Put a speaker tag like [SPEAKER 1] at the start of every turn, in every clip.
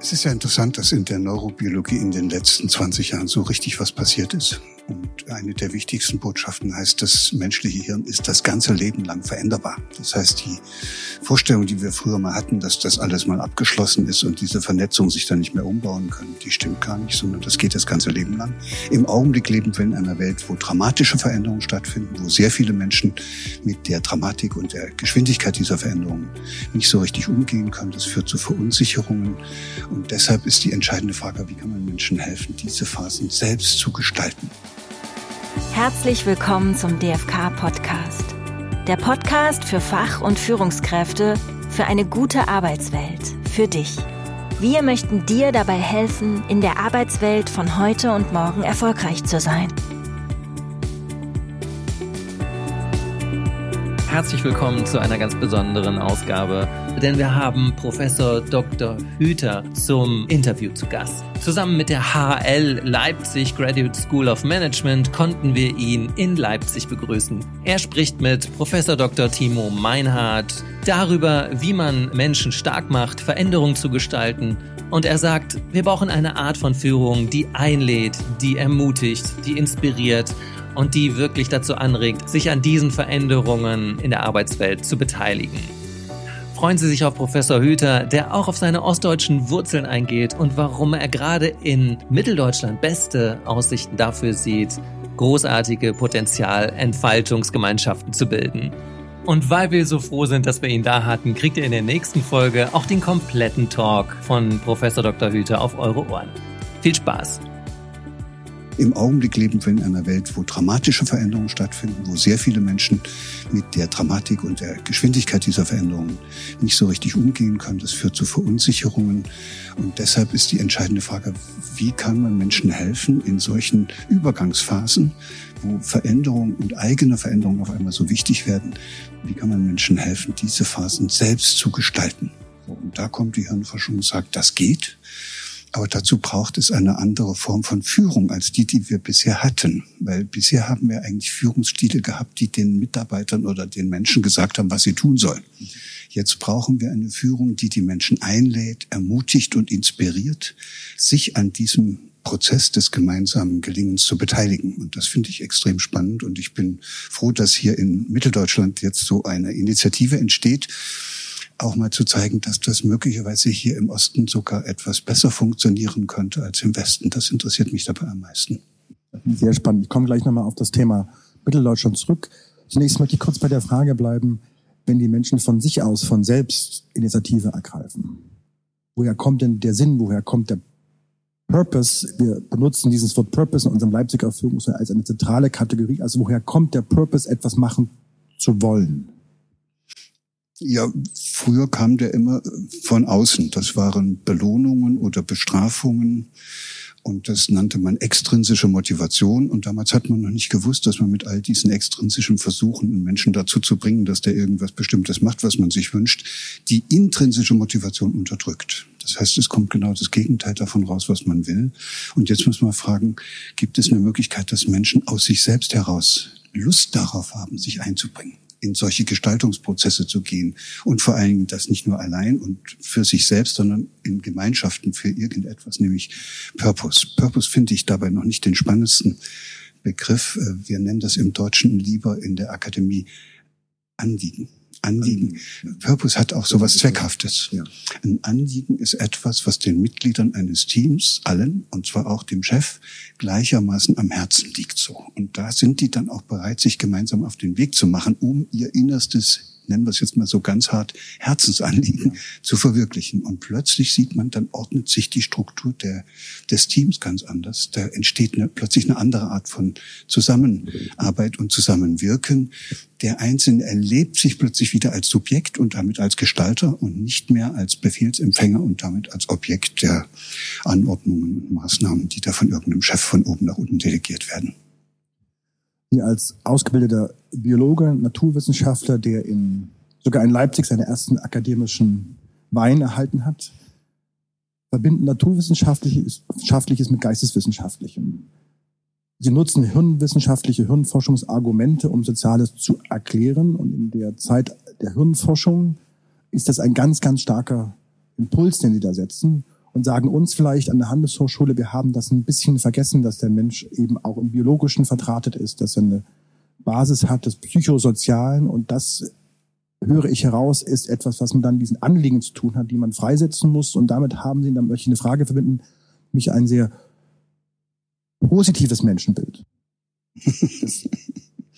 [SPEAKER 1] Es ist ja interessant, dass in der Neurobiologie in den letzten 20 Jahren so richtig was passiert ist. Und eine der wichtigsten Botschaften heißt, das menschliche Hirn ist das ganze Leben lang veränderbar. Das heißt, die Vorstellung, die wir früher mal hatten, dass das alles mal abgeschlossen ist und diese Vernetzung sich dann nicht mehr umbauen können, die stimmt gar nicht, sondern das geht das ganze Leben lang. Im Augenblick leben wir in einer Welt, wo dramatische Veränderungen stattfinden, wo sehr viele Menschen mit der Dramatik und der Geschwindigkeit dieser Veränderungen nicht so richtig umgehen können. Das führt zu Verunsicherungen. Und deshalb ist die entscheidende Frage, wie kann man Menschen helfen, diese Phasen selbst zu gestalten.
[SPEAKER 2] Herzlich willkommen zum DFK-Podcast. Der Podcast für Fach- und Führungskräfte für eine gute Arbeitswelt, für dich. Wir möchten dir dabei helfen, in der Arbeitswelt von heute und morgen erfolgreich zu sein.
[SPEAKER 3] Herzlich willkommen zu einer ganz besonderen Ausgabe, denn wir haben Professor Dr. Hüter zum Interview zu Gast. Zusammen mit der HL Leipzig Graduate School of Management konnten wir ihn in Leipzig begrüßen. Er spricht mit Professor Dr. Timo Meinhardt darüber, wie man Menschen stark macht, Veränderungen zu gestalten. Und er sagt, wir brauchen eine Art von Führung, die einlädt, die ermutigt, die inspiriert und die wirklich dazu anregt, sich an diesen Veränderungen in der Arbeitswelt zu beteiligen. Freuen Sie sich auf Professor Hüter, der auch auf seine ostdeutschen Wurzeln eingeht und warum er gerade in Mitteldeutschland beste Aussichten dafür sieht, großartige Potenzialentfaltungsgemeinschaften zu bilden. Und weil wir so froh sind, dass wir ihn da hatten, kriegt ihr in der nächsten Folge auch den kompletten Talk von Professor Dr. Hüter auf eure Ohren. Viel Spaß!
[SPEAKER 1] Im Augenblick leben wir in einer Welt, wo dramatische Veränderungen stattfinden, wo sehr viele Menschen mit der Dramatik und der Geschwindigkeit dieser Veränderungen nicht so richtig umgehen können. Das führt zu Verunsicherungen. Und deshalb ist die entscheidende Frage, wie kann man Menschen helfen in solchen Übergangsphasen, wo Veränderungen und eigene Veränderungen auf einmal so wichtig werden? Wie kann man Menschen helfen, diese Phasen selbst zu gestalten? Und da kommt die Hirnforschung und sagt, das geht. Aber dazu braucht es eine andere Form von Führung als die, die wir bisher hatten. Weil bisher haben wir eigentlich Führungsstile gehabt, die den Mitarbeitern oder den Menschen gesagt haben, was sie tun sollen. Jetzt brauchen wir eine Führung, die die Menschen einlädt, ermutigt und inspiriert, sich an diesem Prozess des gemeinsamen Gelingens zu beteiligen. Und das finde ich extrem spannend. Und ich bin froh, dass hier in Mitteldeutschland jetzt so eine Initiative entsteht, auch mal zu zeigen, dass das möglicherweise hier im Osten sogar etwas besser funktionieren könnte als im Westen. Das interessiert mich dabei am meisten.
[SPEAKER 4] Sehr spannend. Ich komme gleich nochmal auf das Thema Mitteldeutschland zurück. Zunächst möchte ich kurz bei der Frage bleiben, wenn die Menschen von sich aus, von selbst Initiative ergreifen. Woher kommt denn der Sinn? Woher kommt der Purpose? Wir benutzen dieses Wort Purpose in unserem Leipziger Führungsfeld als eine zentrale Kategorie. Also woher kommt der Purpose, etwas machen zu wollen?
[SPEAKER 1] Ja, früher kam der immer von außen. Das waren Belohnungen oder Bestrafungen. Und das nannte man extrinsische Motivation. Und damals hat man noch nicht gewusst, dass man mit all diesen extrinsischen Versuchen, einen Menschen dazu zu bringen, dass der irgendwas Bestimmtes macht, was man sich wünscht, die intrinsische Motivation unterdrückt. Das heißt, es kommt genau das Gegenteil davon raus, was man will. Und jetzt muss man fragen, gibt es eine Möglichkeit, dass Menschen aus sich selbst heraus Lust darauf haben, sich einzubringen? In solche Gestaltungsprozesse zu gehen und vor allen Dingen das nicht nur allein und für sich selbst, sondern in Gemeinschaften für irgendetwas, nämlich Purpose. Purpose finde ich dabei noch nicht den spannendsten Begriff. Äh, wir nennen das im Deutschen lieber in der Akademie Anliegen. Anliegen. Purpose hat auch sowas Zweckhaftes. Ja. Ein Anliegen ist etwas, was den Mitgliedern eines Teams, allen, und zwar auch dem Chef, gleichermaßen am Herzen liegt so. Und da sind die dann auch bereit, sich gemeinsam auf den Weg zu machen, um ihr Innerstes nennen wir es jetzt mal so ganz hart, Herzensanliegen ja. zu verwirklichen. Und plötzlich sieht man, dann ordnet sich die Struktur der, des Teams ganz anders. Da entsteht eine, plötzlich eine andere Art von Zusammenarbeit und Zusammenwirken. Der Einzelne erlebt sich plötzlich wieder als Subjekt und damit als Gestalter und nicht mehr als Befehlsempfänger und damit als Objekt der Anordnungen und Maßnahmen, die da von irgendeinem Chef von oben nach unten delegiert werden.
[SPEAKER 4] Sie als ausgebildeter Biologe, Naturwissenschaftler, der in, sogar in Leipzig seine ersten akademischen Wein erhalten hat, verbinden Naturwissenschaftliches mit Geisteswissenschaftlichem. Sie nutzen hirnwissenschaftliche Hirnforschungsargumente, um Soziales zu erklären. Und in der Zeit der Hirnforschung ist das ein ganz, ganz starker Impuls, den Sie da setzen. Und sagen uns vielleicht an der Handelshochschule, wir haben das ein bisschen vergessen, dass der Mensch eben auch im Biologischen verdrahtet ist, dass er eine Basis hat des Psychosozialen und das höre ich heraus, ist etwas, was man dann diesen Anliegen zu tun hat, die man freisetzen muss. Und damit haben Sie, dann möchte ich eine Frage verbinden, mich ein sehr positives Menschenbild.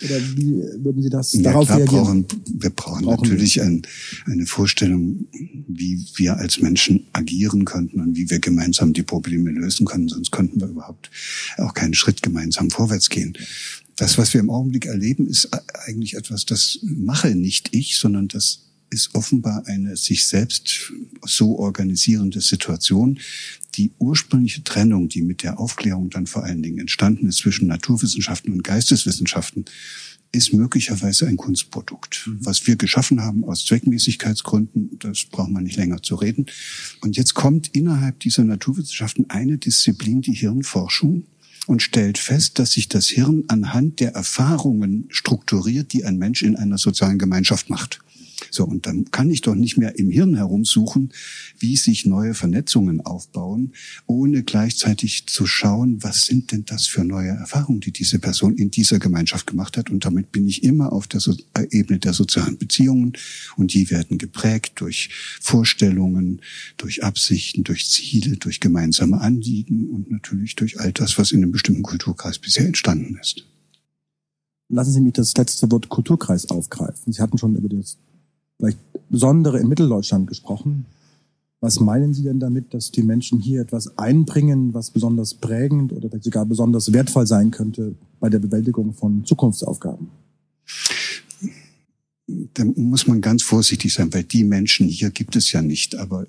[SPEAKER 4] oder wie würden Sie das
[SPEAKER 1] ja,
[SPEAKER 4] darauf
[SPEAKER 1] klar
[SPEAKER 4] reagieren?
[SPEAKER 1] Brauchen, wir brauchen,
[SPEAKER 4] Brauchen
[SPEAKER 1] natürlich ein, eine Vorstellung, wie wir als Menschen agieren könnten und wie wir gemeinsam die Probleme lösen können. Sonst könnten wir überhaupt auch keinen Schritt gemeinsam vorwärts gehen. Das, was wir im Augenblick erleben, ist eigentlich etwas, das mache nicht ich, sondern das ist offenbar eine sich selbst so organisierende Situation. Die ursprüngliche Trennung, die mit der Aufklärung dann vor allen Dingen entstanden ist zwischen Naturwissenschaften und Geisteswissenschaften, ist möglicherweise ein Kunstprodukt. Was wir geschaffen haben aus Zweckmäßigkeitsgründen, das braucht man nicht länger zu reden. Und jetzt kommt innerhalb dieser Naturwissenschaften eine Disziplin, die Hirnforschung, und stellt fest, dass sich das Hirn anhand der Erfahrungen strukturiert, die ein Mensch in einer sozialen Gemeinschaft macht. So, und dann kann ich doch nicht mehr im Hirn herumsuchen, wie sich neue Vernetzungen aufbauen, ohne gleichzeitig zu schauen, was sind denn das für neue Erfahrungen, die diese Person in dieser Gemeinschaft gemacht hat. Und damit bin ich immer auf der so äh, Ebene der sozialen Beziehungen und die werden geprägt durch Vorstellungen, durch Absichten, durch Ziele, durch gemeinsame Anliegen und natürlich durch all das, was in einem bestimmten Kulturkreis bisher entstanden ist.
[SPEAKER 4] Lassen Sie mich das letzte Wort Kulturkreis aufgreifen. Sie hatten schon über das vielleicht Besondere in Mitteldeutschland gesprochen. Was meinen Sie denn damit, dass die Menschen hier etwas einbringen, was besonders prägend oder sogar besonders wertvoll sein könnte bei der Bewältigung von Zukunftsaufgaben?
[SPEAKER 1] Da muss man ganz vorsichtig sein, weil die Menschen hier gibt es ja nicht. Aber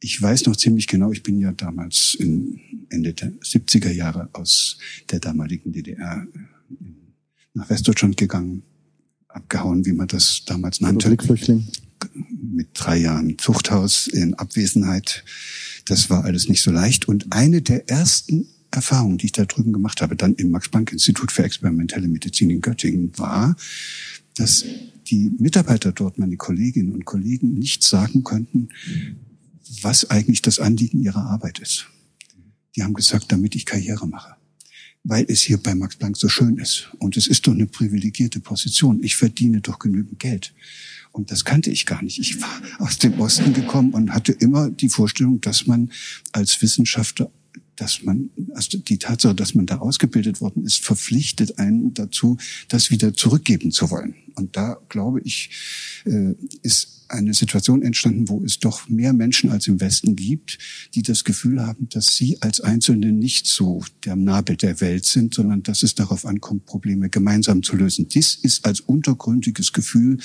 [SPEAKER 1] ich weiß noch ziemlich genau, ich bin ja damals in Ende der 70er Jahre aus der damaligen DDR nach Westdeutschland gegangen abgehauen, wie man das damals nannte.
[SPEAKER 4] Flüchtling.
[SPEAKER 1] Mit drei Jahren Zuchthaus in Abwesenheit. Das war alles nicht so leicht. Und eine der ersten Erfahrungen, die ich da drüben gemacht habe, dann im Max-Planck-Institut für experimentelle Medizin in Göttingen, war, dass die Mitarbeiter dort, meine Kolleginnen und Kollegen, nicht sagen könnten, was eigentlich das Anliegen ihrer Arbeit ist. Die haben gesagt, damit ich Karriere mache weil es hier bei Max Planck so schön ist. Und es ist doch eine privilegierte Position. Ich verdiene doch genügend Geld. Und das kannte ich gar nicht. Ich war aus dem Osten gekommen und hatte immer die Vorstellung, dass man als Wissenschaftler dass man, also die Tatsache, dass man da ausgebildet worden ist, verpflichtet einen dazu, das wieder zurückgeben zu wollen. Und da, glaube ich, äh, ist eine Situation entstanden, wo es doch mehr Menschen als im Westen gibt, die das Gefühl haben, dass sie als Einzelne nicht so der Nabel der Welt sind, sondern dass es darauf ankommt, Probleme gemeinsam zu lösen. Dies ist als untergründiges Gefühl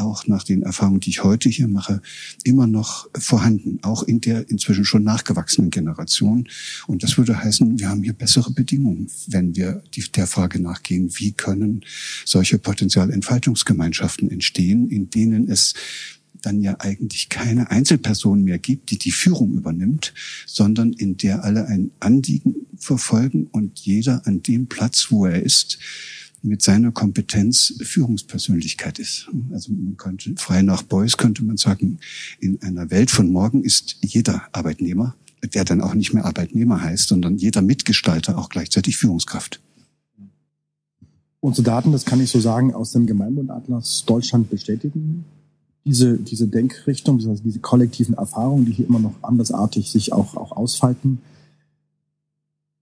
[SPEAKER 1] auch nach den Erfahrungen, die ich heute hier mache, immer noch vorhanden, auch in der inzwischen schon nachgewachsenen Generation. Und das würde heißen, wir haben hier bessere Bedingungen, wenn wir der Frage nachgehen, wie können solche Potenzialentfaltungsgemeinschaften entstehen, in denen es dann ja eigentlich keine Einzelperson mehr gibt, die die Führung übernimmt, sondern in der alle ein Anliegen verfolgen und jeder an dem Platz, wo er ist, mit seiner Kompetenz Führungspersönlichkeit ist. Also man könnte, frei nach Beuys könnte man sagen, in einer Welt von morgen ist jeder Arbeitnehmer, der dann auch nicht mehr Arbeitnehmer heißt, sondern jeder Mitgestalter auch gleichzeitig Führungskraft.
[SPEAKER 4] Unsere Daten, das kann ich so sagen, aus dem Gemeinwohlatlas Deutschland bestätigen. Diese, diese Denkrichtung, diese, diese kollektiven Erfahrungen, die hier immer noch andersartig sich auch, auch ausfalten.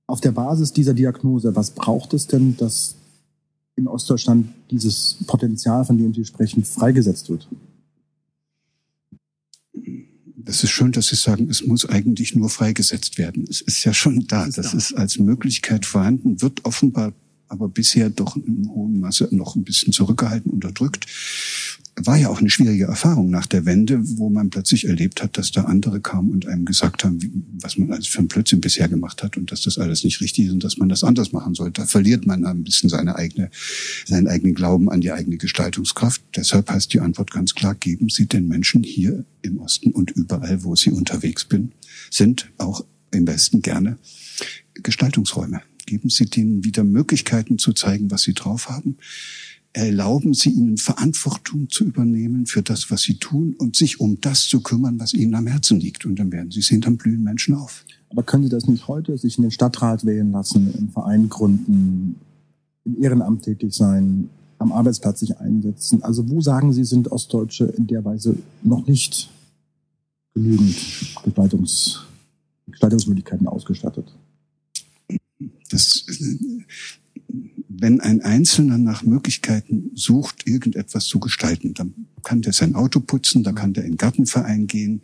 [SPEAKER 4] Auf der Basis dieser Diagnose, was braucht es denn, dass in Ostdeutschland dieses Potenzial, von dem Sie sprechen, freigesetzt wird?
[SPEAKER 1] Das ist schön, dass Sie sagen, es muss eigentlich nur freigesetzt werden. Es ist ja schon da. Das ist, das ist als Möglichkeit vorhanden, wird offenbar aber bisher doch in hohem Maße noch ein bisschen zurückgehalten, unterdrückt war ja auch eine schwierige Erfahrung nach der Wende, wo man plötzlich erlebt hat, dass da andere kamen und einem gesagt haben, was man alles für ein Blödsinn bisher gemacht hat und dass das alles nicht richtig ist und dass man das anders machen sollte. Da verliert man ein bisschen seine eigene, seinen eigenen Glauben an die eigene Gestaltungskraft. Deshalb heißt die Antwort ganz klar, geben Sie den Menschen hier im Osten und überall, wo sie unterwegs sind, auch im Westen gerne, Gestaltungsräume. Geben Sie denen wieder Möglichkeiten zu zeigen, was sie drauf haben erlauben Sie ihnen Verantwortung zu übernehmen für das, was sie tun und sich um das zu kümmern, was ihnen am Herzen liegt. Und dann werden Sie sehen, dann blühen Menschen auf.
[SPEAKER 4] Aber können Sie das nicht heute, sich in den Stadtrat wählen lassen, im Verein gründen, im Ehrenamt tätig sein, am Arbeitsplatz sich einsetzen? Also wo sagen Sie, sind Ostdeutsche in der Weise noch nicht genügend Gestaltungs, Gestaltungsmöglichkeiten ausgestattet?
[SPEAKER 1] Das, wenn ein Einzelner nach Möglichkeiten sucht, irgendetwas zu gestalten, dann kann der sein Auto putzen, da kann der in den Gartenverein gehen.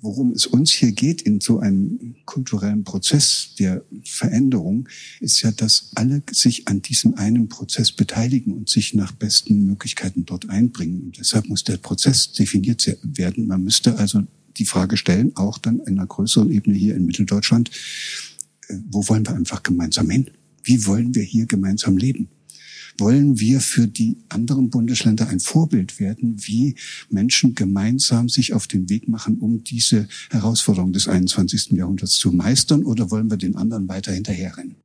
[SPEAKER 1] Worum es uns hier geht in so einem kulturellen Prozess der Veränderung, ist ja, dass alle sich an diesem einen Prozess beteiligen und sich nach besten Möglichkeiten dort einbringen. Und deshalb muss der Prozess definiert werden. Man müsste also die Frage stellen, auch dann in einer größeren Ebene hier in Mitteldeutschland, äh, wo wollen wir einfach gemeinsam hin? Wie wollen wir hier gemeinsam leben? Wollen wir für die anderen Bundesländer ein Vorbild werden, wie Menschen gemeinsam sich auf den Weg machen, um diese Herausforderung des 21. Jahrhunderts zu meistern, oder wollen wir den anderen weiter hinterherrennen?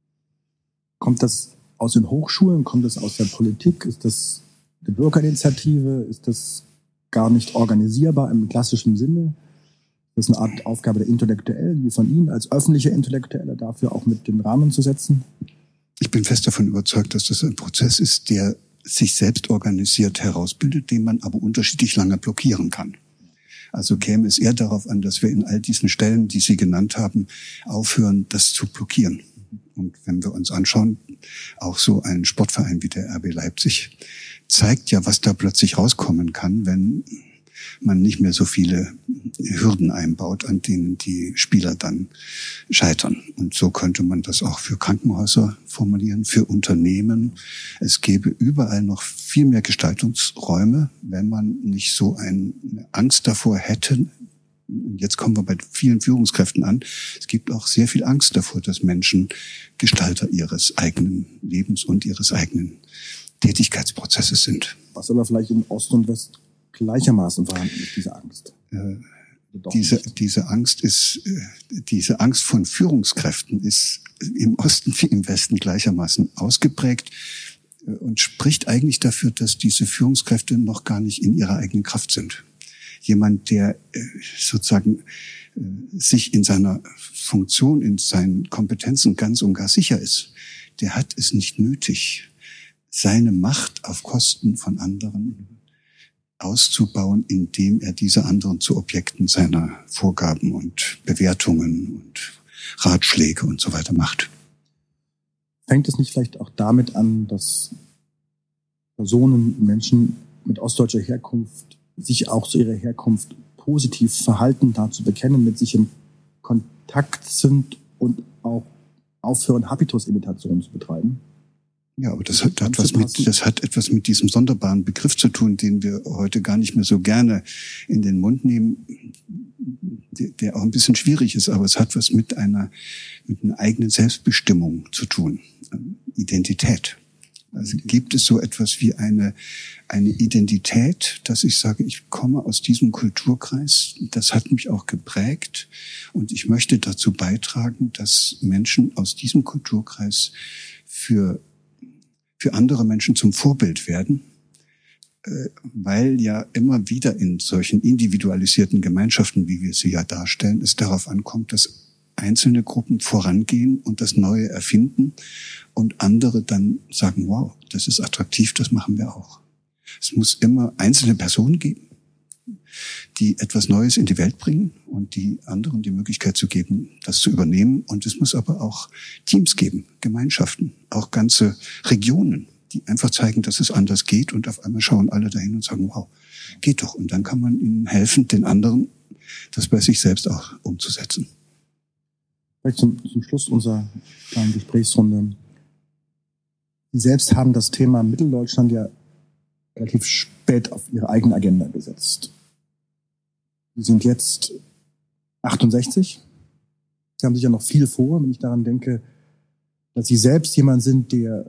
[SPEAKER 4] Kommt das aus den Hochschulen? Kommt das aus der Politik? Ist das eine Bürgerinitiative? Ist das gar nicht organisierbar im klassischen Sinne? Das ist eine Art Aufgabe der Intellektuellen, wie von Ihnen als öffentliche Intellektuelle dafür auch mit den Rahmen zu setzen?
[SPEAKER 1] Ich bin fest davon überzeugt, dass das ein Prozess ist, der sich selbst organisiert herausbildet, den man aber unterschiedlich lange blockieren kann. Also käme es eher darauf an, dass wir in all diesen Stellen, die Sie genannt haben, aufhören, das zu blockieren. Und wenn wir uns anschauen, auch so ein Sportverein wie der RB Leipzig zeigt ja, was da plötzlich rauskommen kann, wenn man nicht mehr so viele Hürden einbaut, an denen die Spieler dann scheitern. Und so könnte man das auch für Krankenhäuser formulieren, für Unternehmen. Es gäbe überall noch viel mehr Gestaltungsräume, wenn man nicht so eine Angst davor hätte, jetzt kommen wir bei vielen Führungskräften an, es gibt auch sehr viel Angst davor, dass Menschen Gestalter ihres eigenen Lebens und ihres eigenen Tätigkeitsprozesses sind.
[SPEAKER 4] Was aber vielleicht in Ost und West gleichermaßen vorhanden ist, diese Angst. Äh,
[SPEAKER 1] diese, diese Angst ist, äh, diese Angst von Führungskräften ist im Osten wie im Westen gleichermaßen ausgeprägt äh, und spricht eigentlich dafür, dass diese Führungskräfte noch gar nicht in ihrer eigenen Kraft sind. Jemand, der äh, sozusagen sich in seiner Funktion, in seinen Kompetenzen ganz und gar sicher ist, der hat es nicht nötig, seine Macht auf Kosten von anderen auszubauen, indem er diese anderen zu Objekten seiner Vorgaben und Bewertungen und Ratschläge und so weiter macht.
[SPEAKER 4] Fängt es nicht vielleicht auch damit an, dass Personen, Menschen mit ostdeutscher Herkunft sich auch zu ihrer Herkunft positiv verhalten, dazu bekennen, mit sich im Kontakt sind und auch aufhören, Habitusimitationen zu betreiben?
[SPEAKER 1] Ja, aber das hat, hat was mit, das hat etwas mit diesem sonderbaren Begriff zu tun, den wir heute gar nicht mehr so gerne in den Mund nehmen, der, der auch ein bisschen schwierig ist, aber es hat was mit einer, mit einer eigenen Selbstbestimmung zu tun. Identität. Also gibt es so etwas wie eine, eine Identität, dass ich sage, ich komme aus diesem Kulturkreis, das hat mich auch geprägt und ich möchte dazu beitragen, dass Menschen aus diesem Kulturkreis für für andere Menschen zum Vorbild werden, äh, weil ja immer wieder in solchen individualisierten Gemeinschaften, wie wir sie ja darstellen, es darauf ankommt, dass einzelne Gruppen vorangehen und das Neue erfinden und andere dann sagen, wow, das ist attraktiv, das machen wir auch. Es muss immer einzelne Personen geben, die etwas Neues in die Welt bringen und die anderen die Möglichkeit zu geben, das zu übernehmen. Und es muss aber auch Teams geben, Gemeinschaften, auch ganze Regionen, die einfach zeigen, dass es anders geht. Und auf einmal schauen alle dahin und sagen, wow, geht doch. Und dann kann man ihnen helfen, den anderen das bei sich selbst auch umzusetzen.
[SPEAKER 4] Vielleicht zum, zum Schluss unserer kleinen Gesprächsrunde. Sie selbst haben das Thema Mitteldeutschland ja relativ spät auf ihre eigene Agenda gesetzt. Sie sind jetzt 68. Sie haben sicher noch viel vor, wenn ich daran denke, dass Sie selbst jemand sind, der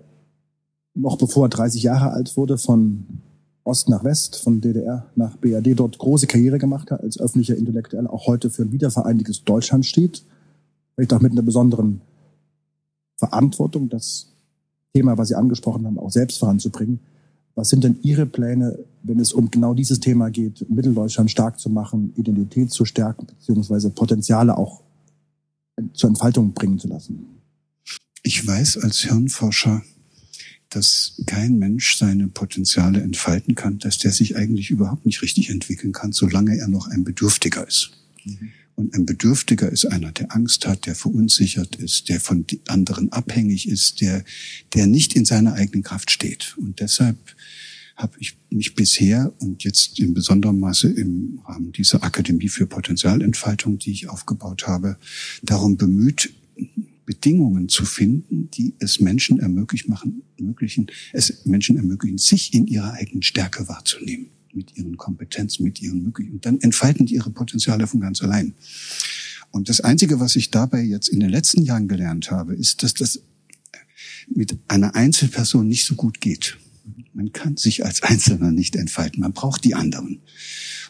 [SPEAKER 4] noch bevor er 30 Jahre alt wurde, von Ost nach West, von DDR nach BRD dort große Karriere gemacht hat, als öffentlicher Intellektueller auch heute für ein wiedervereinigtes Deutschland steht. Vielleicht auch mit einer besonderen Verantwortung, das Thema, was Sie angesprochen haben, auch selbst voranzubringen. Was sind denn Ihre Pläne, wenn es um genau dieses Thema geht, Mitteldeutschland stark zu machen, Identität zu stärken, beziehungsweise Potenziale auch zur Entfaltung bringen zu lassen?
[SPEAKER 1] Ich weiß als Hirnforscher, dass kein Mensch seine Potenziale entfalten kann, dass der sich eigentlich überhaupt nicht richtig entwickeln kann, solange er noch ein Bedürftiger ist. Mhm. Und ein Bedürftiger ist einer, der Angst hat, der verunsichert ist, der von anderen abhängig ist, der, der nicht in seiner eigenen Kraft steht. Und deshalb habe ich mich bisher und jetzt in besonderem Maße im Rahmen dieser Akademie für Potenzialentfaltung, die ich aufgebaut habe, darum bemüht, Bedingungen zu finden, die es Menschen ermöglich machen, ermöglichen, es Menschen ermöglichen, sich in ihrer eigenen Stärke wahrzunehmen mit ihren Kompetenzen, mit ihren Möglichkeiten. Dann entfalten die ihre Potenziale von ganz allein. Und das Einzige, was ich dabei jetzt in den letzten Jahren gelernt habe, ist, dass das mit einer Einzelperson nicht so gut geht. Man kann sich als Einzelner nicht entfalten. Man braucht die anderen.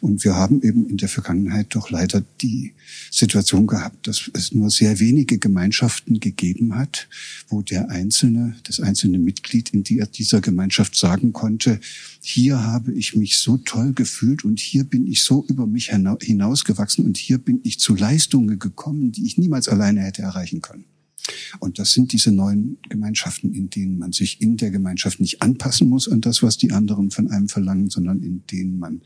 [SPEAKER 1] Und wir haben eben in der Vergangenheit doch leider die Situation gehabt, dass es nur sehr wenige Gemeinschaften gegeben hat, wo der Einzelne, das einzelne Mitglied in dieser Gemeinschaft sagen konnte, hier habe ich mich so toll gefühlt und hier bin ich so über mich hinausgewachsen und hier bin ich zu Leistungen gekommen, die ich niemals alleine hätte erreichen können. Und das sind diese neuen Gemeinschaften, in denen man sich in der Gemeinschaft nicht anpassen muss an das, was die anderen von einem verlangen, sondern in denen man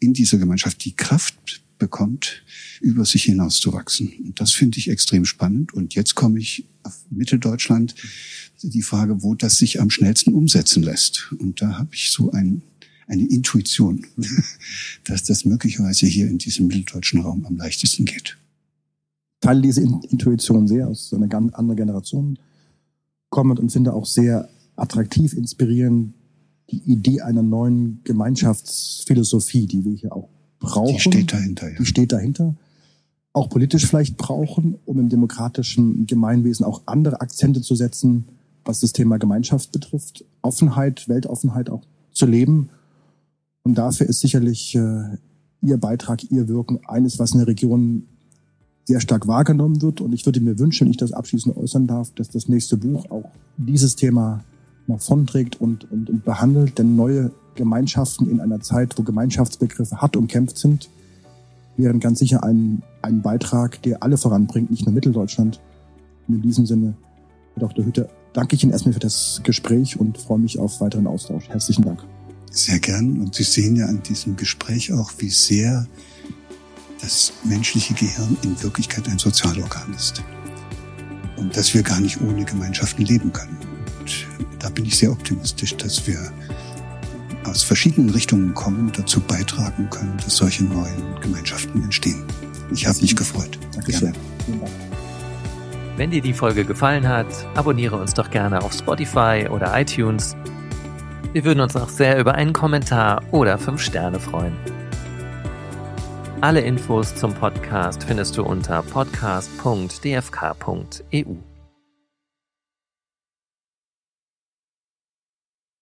[SPEAKER 1] in dieser Gemeinschaft die Kraft bekommt, über sich hinauszuwachsen. Und das finde ich extrem spannend. Und jetzt komme ich auf Mitteldeutschland die Frage, wo das sich am schnellsten umsetzen lässt. Und da habe ich so ein, eine Intuition, dass das möglicherweise hier in diesem mitteldeutschen Raum am leichtesten geht.
[SPEAKER 4] Teile diese Intuition sehr aus einer ganz anderen Generation kommend und finde auch sehr attraktiv, inspirierend, die Idee einer neuen Gemeinschaftsphilosophie, die wir hier auch brauchen. Die
[SPEAKER 1] steht dahinter,
[SPEAKER 4] ja. Die steht dahinter. Auch politisch vielleicht brauchen, um im demokratischen Gemeinwesen auch andere Akzente zu setzen, was das Thema Gemeinschaft betrifft. Offenheit, Weltoffenheit auch zu leben. Und dafür ist sicherlich äh, Ihr Beitrag, Ihr Wirken eines, was in der Region sehr stark wahrgenommen wird. Und ich würde mir wünschen, wenn ich das abschließend äußern darf, dass das nächste Buch auch dieses Thema nach vorn trägt und, und, und behandelt. Denn neue Gemeinschaften in einer Zeit, wo Gemeinschaftsbegriffe hart umkämpft sind, wären ganz sicher ein, ein Beitrag, der alle voranbringt, nicht nur Mitteldeutschland. Und in diesem Sinne, Herr Dr. Hütte, danke ich Ihnen erstmal für das Gespräch und freue mich auf weiteren Austausch. Herzlichen Dank.
[SPEAKER 1] Sehr gern. Und Sie sehen ja an diesem Gespräch auch, wie sehr das menschliche Gehirn in Wirklichkeit ein Sozialorgan ist. Und dass wir gar nicht ohne Gemeinschaften leben können. Und da bin ich sehr optimistisch, dass wir aus verschiedenen Richtungen kommen, dazu beitragen können, dass solche neuen Gemeinschaften entstehen. Ich habe mich gefreut.
[SPEAKER 4] Danke sehr.
[SPEAKER 3] Wenn dir die Folge gefallen hat, abonniere uns doch gerne auf Spotify oder iTunes. Wir würden uns auch sehr über einen Kommentar oder 5 Sterne freuen. Alle Infos zum Podcast findest du unter podcast.dfk.eu.